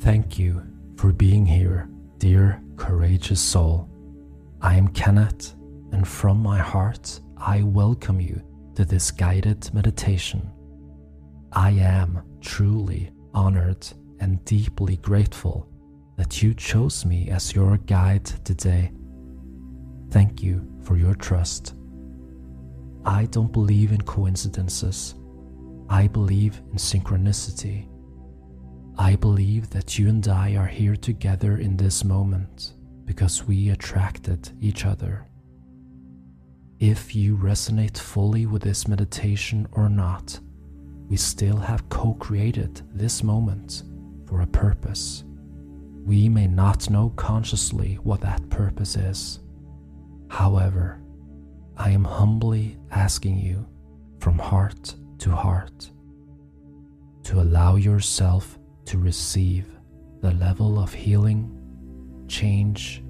Thank you for being here, dear courageous soul. I am Kenneth, and from my heart, I welcome you to this guided meditation. I am truly honored and deeply grateful that you chose me as your guide today. Thank you for your trust. I don't believe in coincidences. I believe in synchronicity. I believe that you and I are here together in this moment because we attracted each other. If you resonate fully with this meditation or not, we still have co created this moment for a purpose. We may not know consciously what that purpose is. However, I am humbly asking you from heart to heart to allow yourself to receive the level of healing, change,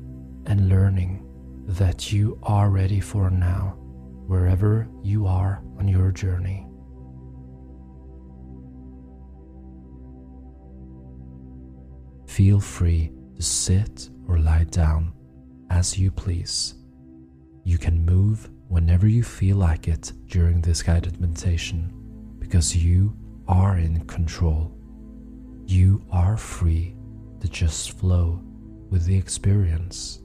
and learning that you are ready for now, wherever you are on your journey. Feel free to sit or lie down as you please. You can move whenever you feel like it during this guided meditation because you are in control. You are free to just flow with the experience.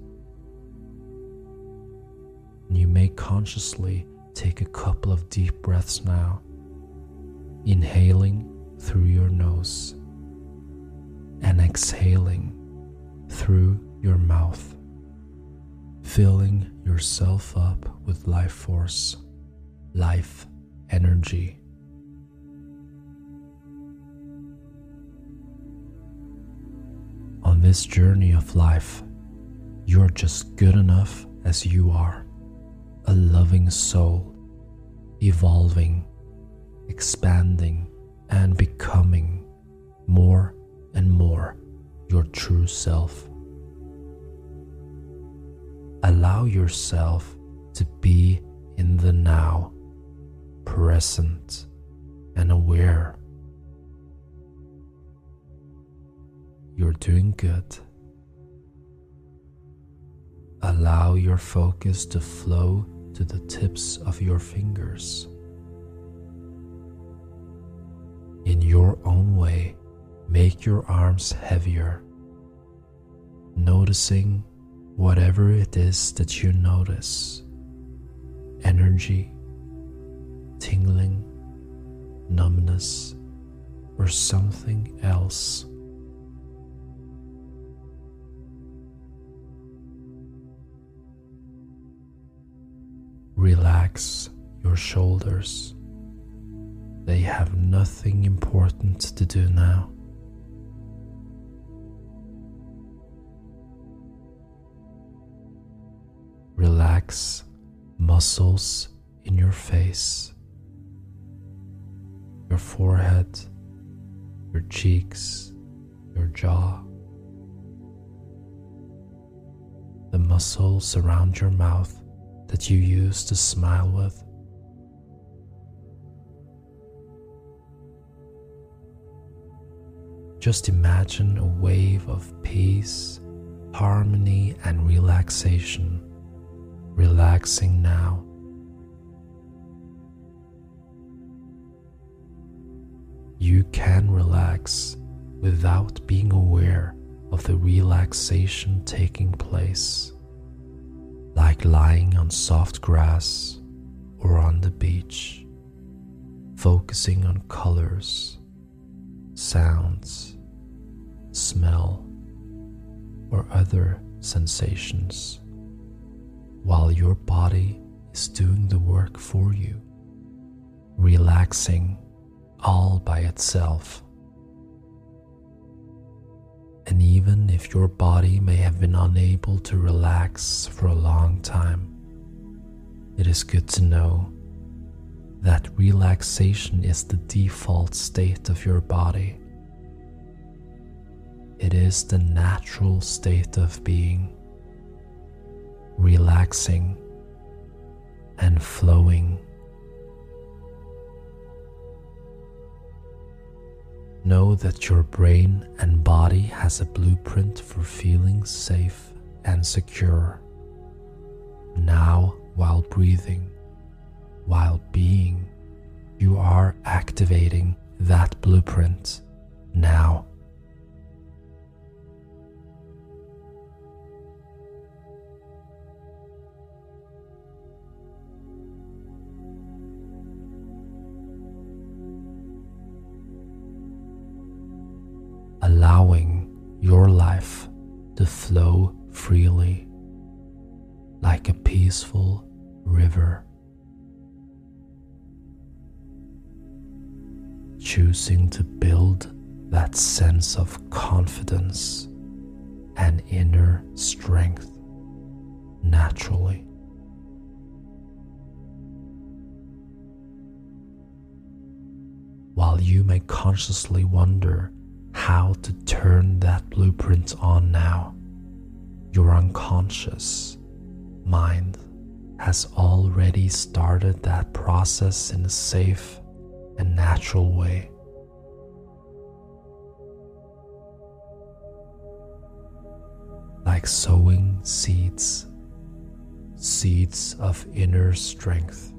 You may consciously take a couple of deep breaths now, inhaling through your nose and exhaling through your mouth, filling yourself up with life force, life energy. This journey of life, you're just good enough as you are. A loving soul, evolving, expanding, and becoming more and more your true self. Allow yourself to be in the now, present, and aware You're doing good. Allow your focus to flow to the tips of your fingers. In your own way, make your arms heavier, noticing whatever it is that you notice energy, tingling, numbness, or something else. Relax your shoulders. They have nothing important to do now. relax muscles in your face, your forehead, your cheeks, your jaw, the muscles around your mouth that you used to smile with. Just imagine a wave of peace, harmony, and relaxation relaxing now. You can relax without being aware of the relaxation taking place, like lying on soft grass or on the beach, focusing on colors, sounds, smell, or other sensations while your body is doing the work for you, relaxing all by itself. And even if your body may have been unable to relax for a long time, it is good to know that relaxation is the default state of your body. It is the natural state of being relaxing and flowing. Know that your brain and body has a blueprint for feeling safe and secure. Now, while breathing, while being, you are activating that blueprint now. Allowing your life to flow freely like a peaceful river. Choosing to build that sense of confidence and inner strength naturally. While you may consciously wonder how to turn that blueprint on now. Your unconscious mind has already started that process in a safe and natural way. Like sowing seeds, seeds of inner strength,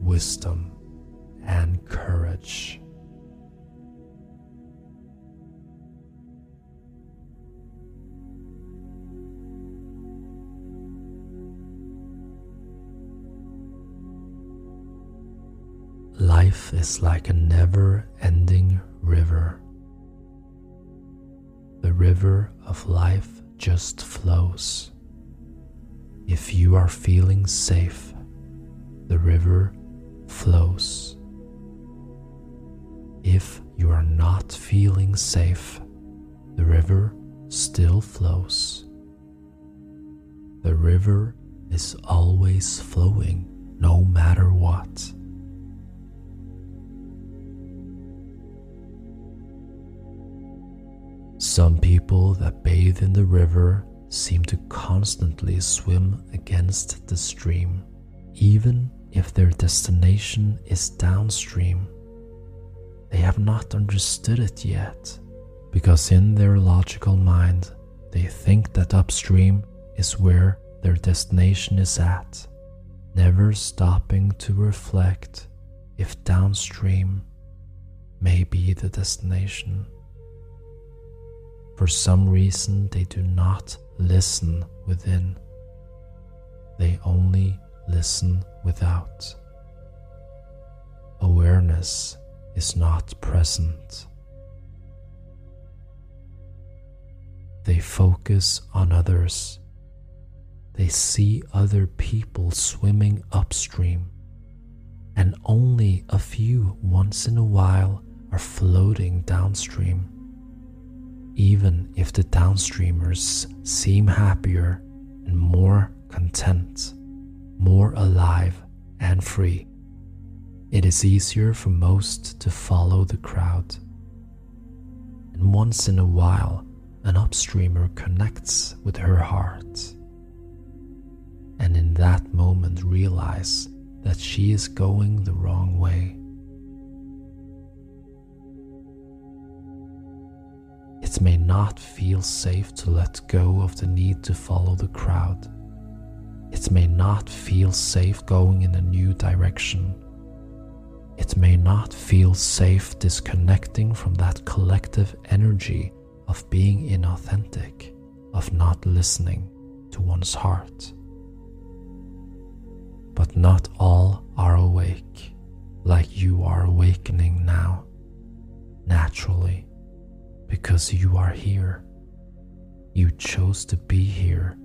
wisdom, and courage. Is like a never ending river. The river of life just flows. If you are feeling safe, the river flows. If you are not feeling safe, the river still flows. The river is always flowing no matter what. Some people that bathe in the river seem to constantly swim against the stream, even if their destination is downstream. They have not understood it yet, because in their logical mind, they think that upstream is where their destination is at, never stopping to reflect if downstream may be the destination. For some reason, they do not listen within, they only listen without. Awareness is not present. They focus on others. They see other people swimming upstream, and only a few once in a while are floating downstream even if the downstreamers seem happier and more content more alive and free. It is easier for most to follow the crowd. And once in a while, an upstreamer connects with her heart. And in that moment, realize that she is going the wrong way. It may not feel safe to let go of the need to follow the crowd. It may not feel safe going in a new direction. It may not feel safe disconnecting from that collective energy of being inauthentic, of not listening to one's heart. But not all are awake like you are awakening now, naturally because you are here. You chose to be here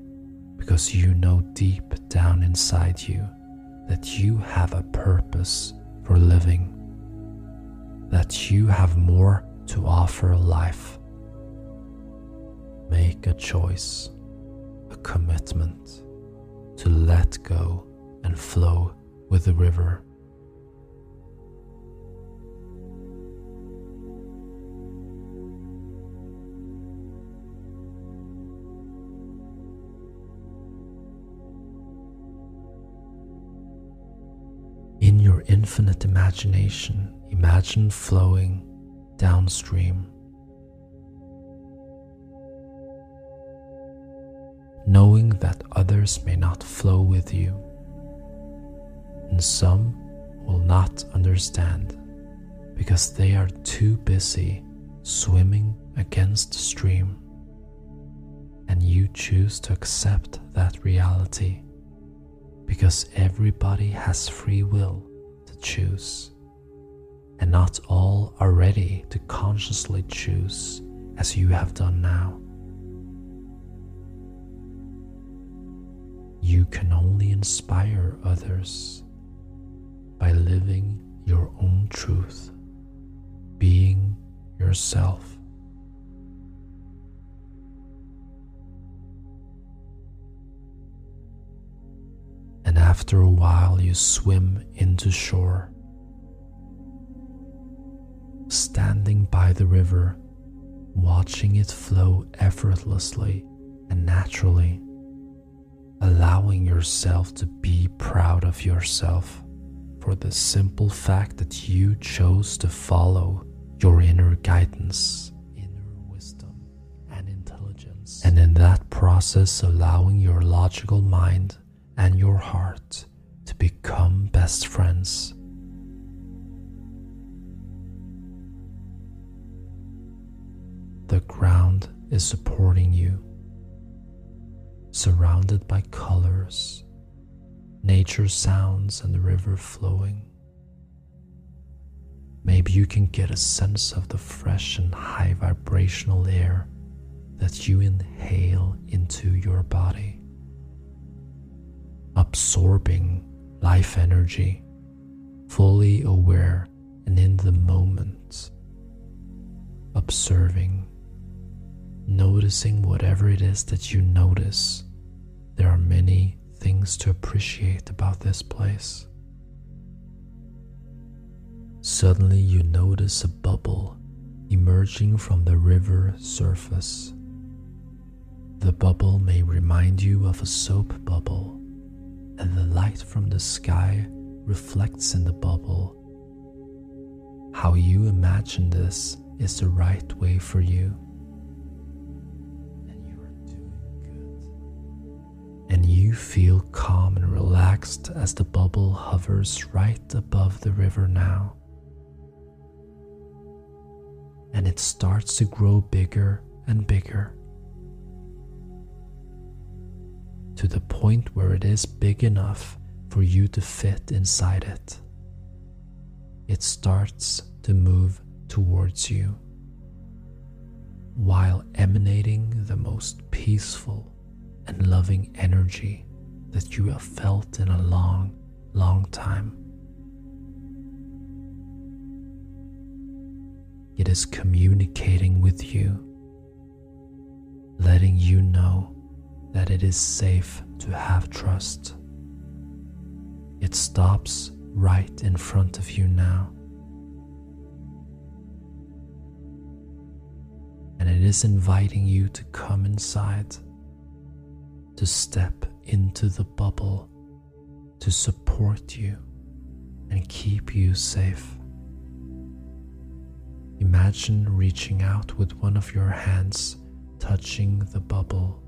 because you know deep down inside you that you have a purpose for living, that you have more to offer life. Make a choice, a commitment to let go and flow with the river. Infinite imagination, imagine flowing downstream. Knowing that others may not flow with you, and some will not understand because they are too busy swimming against the stream, and you choose to accept that reality because everybody has free will choose, and not all are ready to consciously choose as you have done now. You can only inspire others by living your own truth, being yourself. And after a while you swim into shore. Standing by the river, watching it flow effortlessly and naturally, allowing yourself to be proud of yourself for the simple fact that you chose to follow your inner guidance, inner wisdom, and intelligence. And in that process, allowing your logical mind and your heart to become best friends. The ground is supporting you, surrounded by colors, nature sounds, and the river flowing. Maybe you can get a sense of the fresh and high vibrational air that you inhale into your body absorbing life energy, fully aware and in the moment, observing, noticing whatever it is that you notice. There are many things to appreciate about this place. Suddenly, you notice a bubble emerging from the river surface. The bubble may remind you of a soap bubble and the light from the sky reflects in the bubble. How you imagine this is the right way for you. And you are doing good. And you feel calm and relaxed as the bubble hovers right above the river now. And it starts to grow bigger and bigger. To the point where it is big enough for you to fit inside it. It starts to move towards you while emanating the most peaceful and loving energy that you have felt in a long, long time. It is communicating with you, letting you know that it is safe to have trust. It stops right in front of you now. And it is inviting you to come inside, to step into the bubble, to support you and keep you safe. Imagine reaching out with one of your hands, touching the bubble.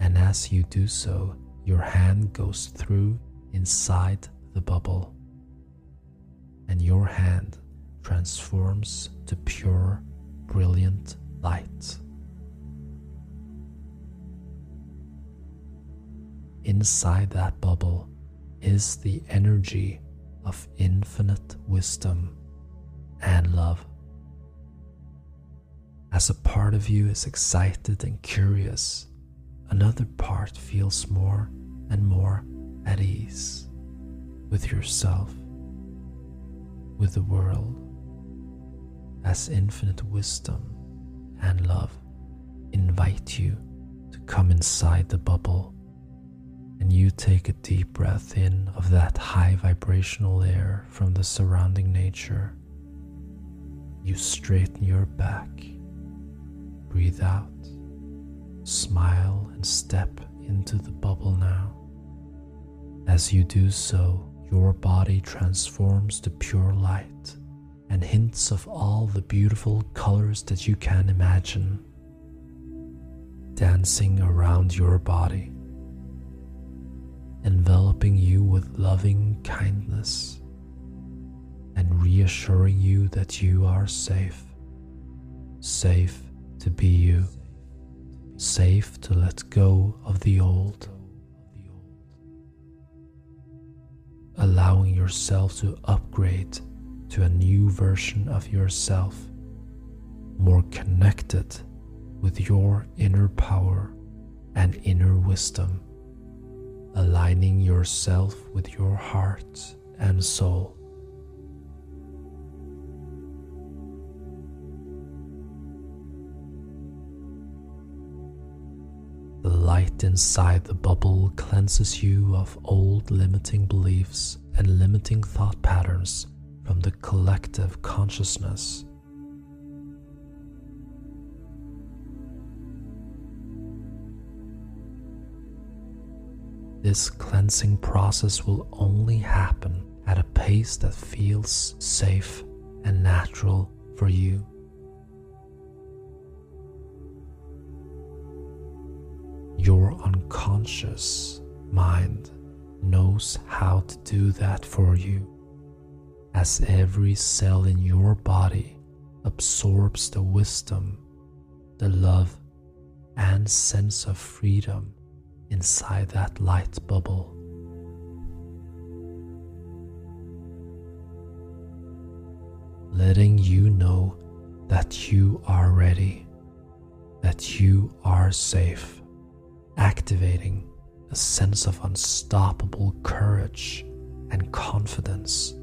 And as you do so, your hand goes through inside the bubble, and your hand transforms to pure, brilliant light. Inside that bubble is the energy of infinite wisdom and love. As a part of you is excited and curious, another part feels more and more at ease with yourself, with the world, as infinite wisdom and love invite you to come inside the bubble and you take a deep breath in of that high vibrational air from the surrounding nature. You straighten your back, breathe out, smile, and step into the bubble now. As you do so, your body transforms to pure light and hints of all the beautiful colors that you can imagine dancing around your body, enveloping you with loving kindness and reassuring you that you are safe. Safe to be you. Safe to let go of the old. Allowing yourself to upgrade to a new version of yourself, more connected with your inner power and inner wisdom, aligning yourself with your heart and soul. Inside the bubble cleanses you of old limiting beliefs and limiting thought patterns from the collective consciousness. This cleansing process will only happen at a pace that feels safe and natural for you. Your unconscious mind knows how to do that for you, as every cell in your body absorbs the wisdom, the love, and sense of freedom inside that light bubble. Letting you know that you are ready, that you are safe activating a sense of unstoppable courage and confidence.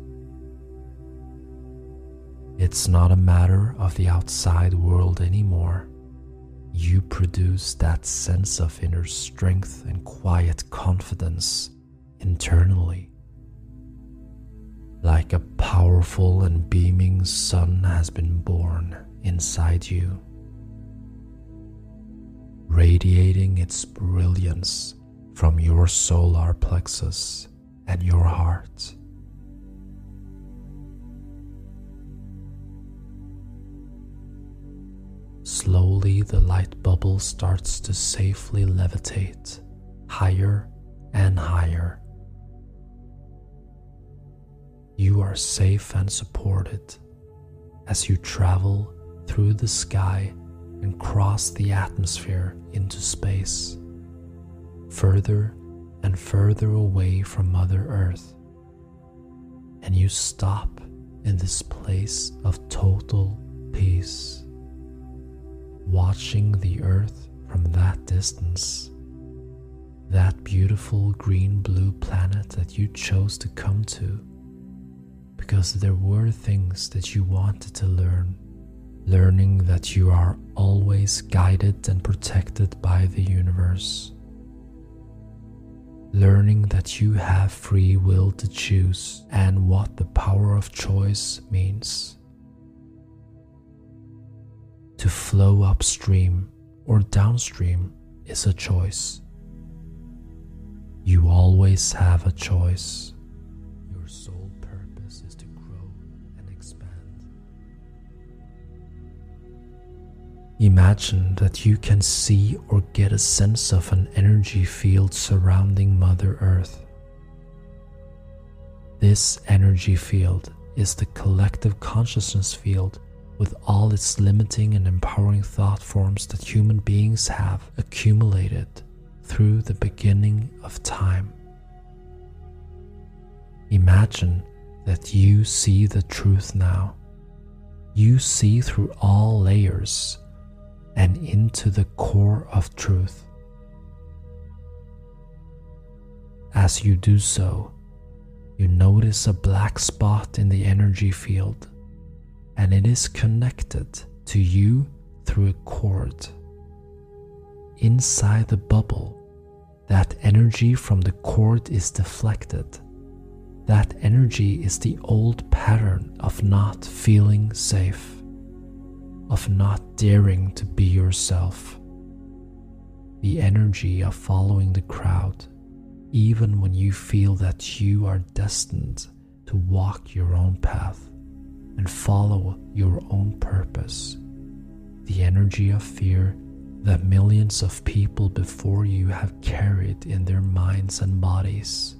It's not a matter of the outside world anymore. You produce that sense of inner strength and quiet confidence internally. Like a powerful and beaming sun has been born inside you radiating its brilliance from your solar plexus and your heart. Slowly, the light bubble starts to safely levitate higher and higher. You are safe and supported as you travel through the sky and cross the atmosphere into space, further and further away from Mother Earth. And you stop in this place of total peace, watching the Earth from that distance. That beautiful green blue planet that you chose to come to because there were things that you wanted to learn learning that you are always guided and protected by the universe, learning that you have free will to choose and what the power of choice means. To flow upstream or downstream is a choice. You always have a choice. Imagine that you can see or get a sense of an energy field surrounding Mother Earth. This energy field is the collective consciousness field with all its limiting and empowering thought forms that human beings have accumulated through the beginning of time. Imagine that you see the truth now. You see through all layers and into the core of truth. As you do so, you notice a black spot in the energy field, and it is connected to you through a cord. Inside the bubble, that energy from the cord is deflected. That energy is the old pattern of not feeling safe of not daring to be yourself, the energy of following the crowd, even when you feel that you are destined to walk your own path and follow your own purpose, the energy of fear that millions of people before you have carried in their minds and bodies.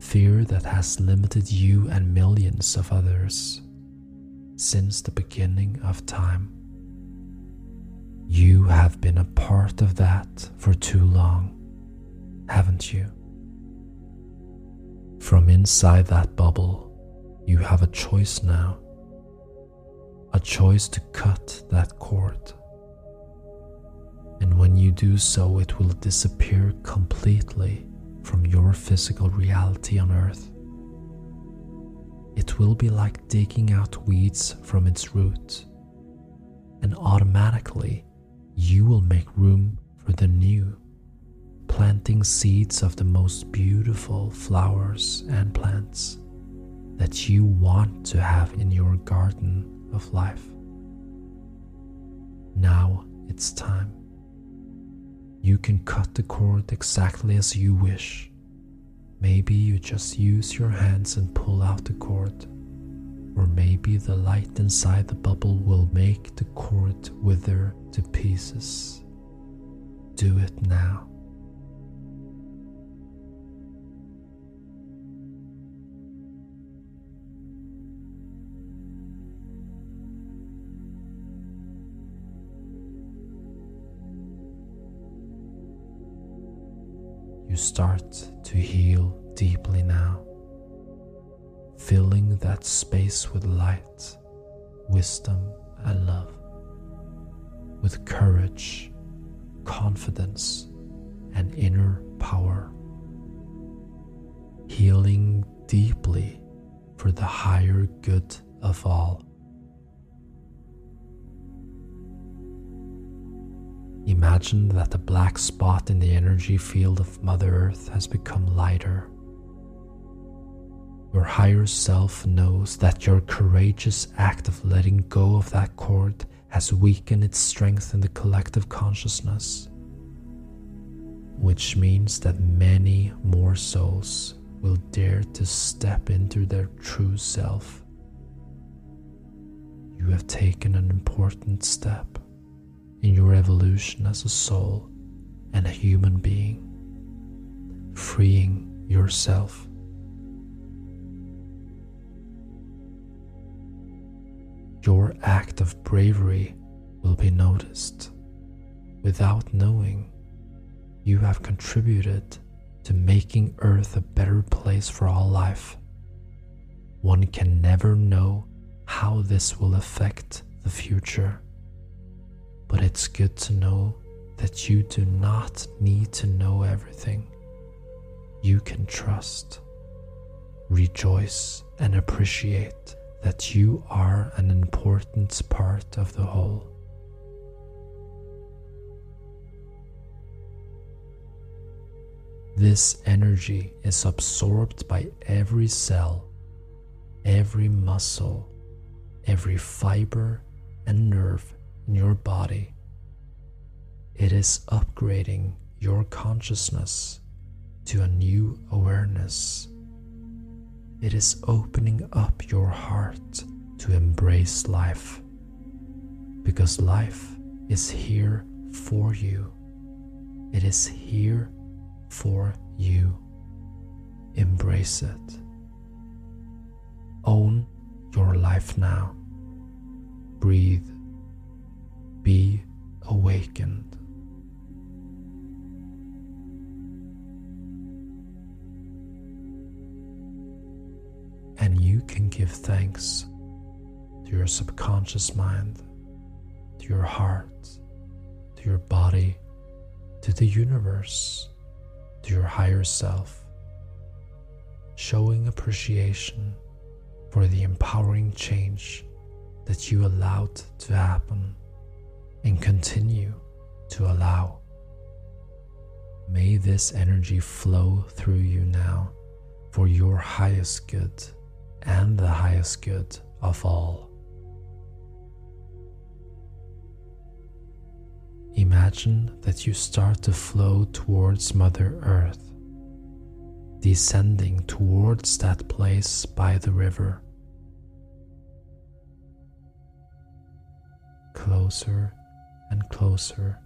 Fear that has limited you and millions of others since the beginning of time. You have been a part of that for too long, haven't you? From inside that bubble, you have a choice now. A choice to cut that cord. And when you do so, it will disappear completely from your physical reality on earth it will be like digging out weeds from its root, and automatically you will make room for the new, planting seeds of the most beautiful flowers and plants that you want to have in your garden of life. Now it's time. You can cut the cord exactly as you wish Maybe you just use your hands and pull out the cord. Or maybe the light inside the bubble will make the cord wither to pieces. Do it now. You start to heal deeply now, filling that space with light, wisdom, and love, with courage, confidence, and inner power, healing deeply for the higher good of all. Imagine that the black spot in the energy field of Mother Earth has become lighter. Your higher self knows that your courageous act of letting go of that cord has weakened its strength in the collective consciousness, which means that many more souls will dare to step into their true self. You have taken an important step in your evolution as a soul and a human being, freeing yourself. Your act of bravery will be noticed. Without knowing, you have contributed to making Earth a better place for all life. One can never know how this will affect the future but it's good to know that you do not need to know everything. You can trust, rejoice, and appreciate that you are an important part of the whole. This energy is absorbed by every cell, every muscle, every fiber and nerve in your body. It is upgrading your consciousness to a new awareness. It is opening up your heart to embrace life because life is here for you. It is here for you. Embrace it. Own your life now. Breathe. Be awakened. And you can give thanks to your subconscious mind, to your heart, to your body, to the universe to your higher self, showing appreciation for the empowering change that you allowed to happen and continue to allow. May this energy flow through you now for your highest good and the highest good of all. Imagine that you start to flow towards Mother Earth, descending towards that place by the river. Closer and closer.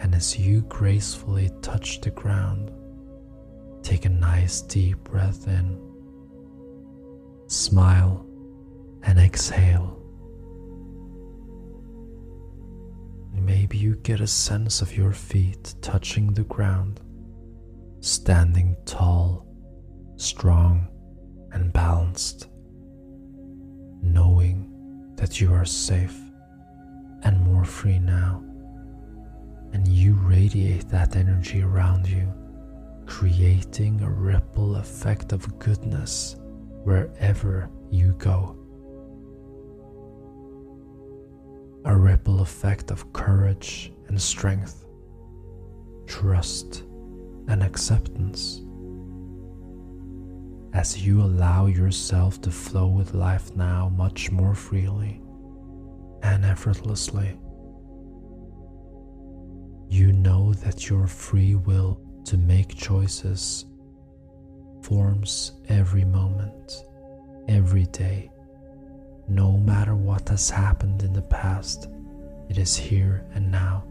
And as you gracefully touch the ground, take a nice deep breath in smile, and exhale. Maybe you get a sense of your feet touching the ground, standing tall, strong, and balanced, knowing that you are safe and more free now. And you radiate that energy around you, creating a ripple effect of goodness wherever you go. A ripple effect of courage and strength, trust and acceptance. As you allow yourself to flow with life now much more freely and effortlessly, you know that your free will to make choices forms every moment, every day. No matter what has happened in the past, it is here and now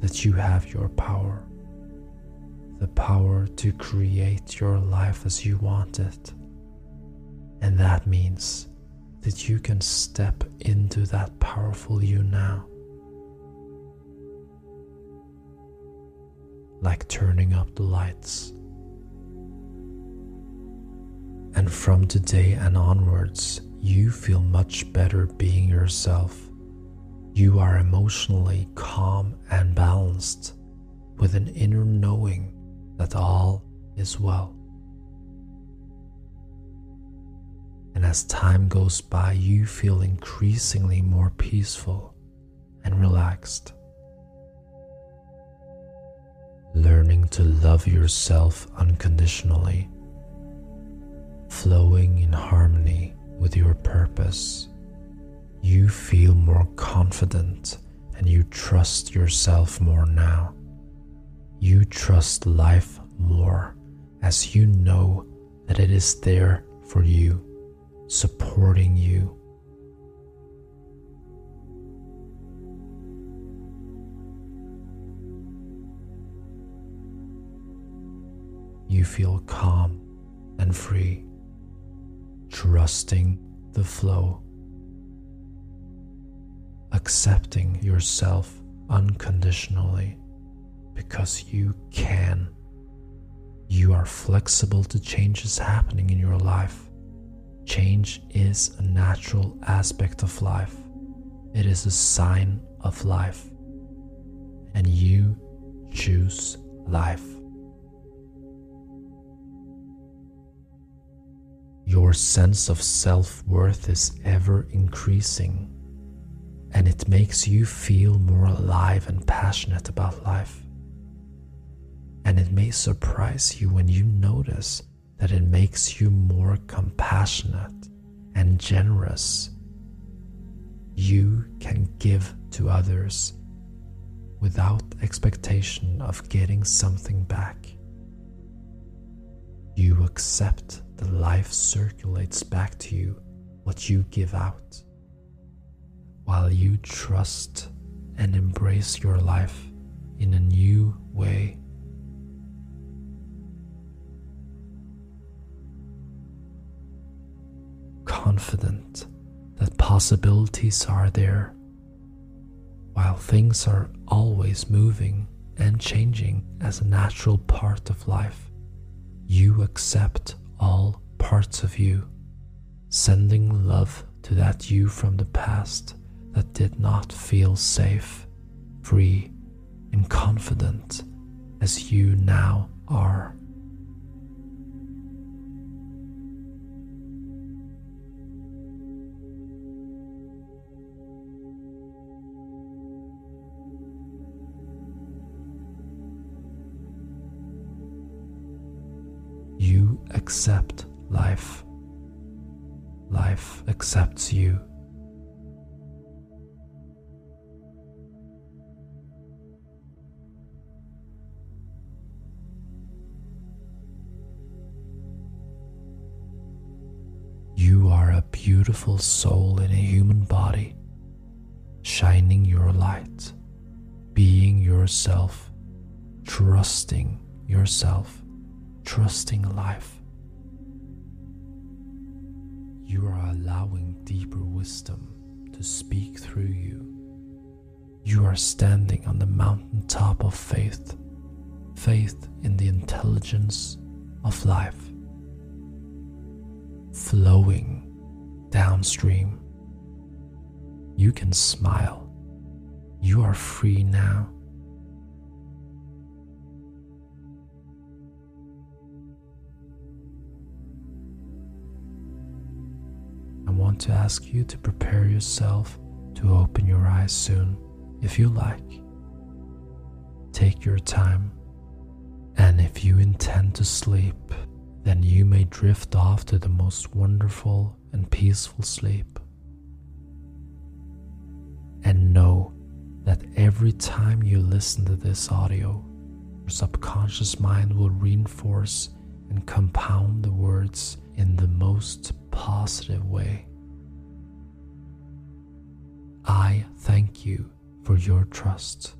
that you have your power. The power to create your life as you want it. And that means that you can step into that powerful you now. Like turning up the lights and from today and onwards, you feel much better being yourself. You are emotionally calm and balanced, with an inner knowing that all is well. And as time goes by, you feel increasingly more peaceful and relaxed. Learning to love yourself unconditionally flowing in harmony with your purpose, you feel more confident and you trust yourself more now. You trust life more as you know that it is there for you, supporting you. You feel calm and free trusting the flow, accepting yourself unconditionally because you can. You are flexible to changes happening in your life. Change is a natural aspect of life, it is a sign of life. And you choose life. Your sense of self worth is ever increasing, and it makes you feel more alive and passionate about life. And it may surprise you when you notice that it makes you more compassionate and generous. You can give to others without expectation of getting something back. You accept that life circulates back to you what you give out, while you trust and embrace your life in a new way. Confident that possibilities are there, while things are always moving and changing as a natural part of life. You accept all parts of you, sending love to that you from the past that did not feel safe, free, and confident as you now are. Accept life. Life accepts you. You are a beautiful soul in a human body, shining your light, being yourself, trusting yourself, trusting life. You are allowing deeper wisdom to speak through you. You are standing on the mountaintop of faith, faith in the intelligence of life, flowing downstream. You can smile. You are free now. Want to ask you to prepare yourself to open your eyes soon, if you like. Take your time, and if you intend to sleep, then you may drift off to the most wonderful and peaceful sleep. And know that every time you listen to this audio, your subconscious mind will reinforce and compound the words in the most positive way. I thank you for your trust.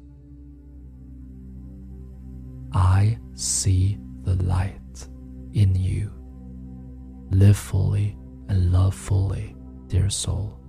I see the light in you. Live fully and love fully, dear soul.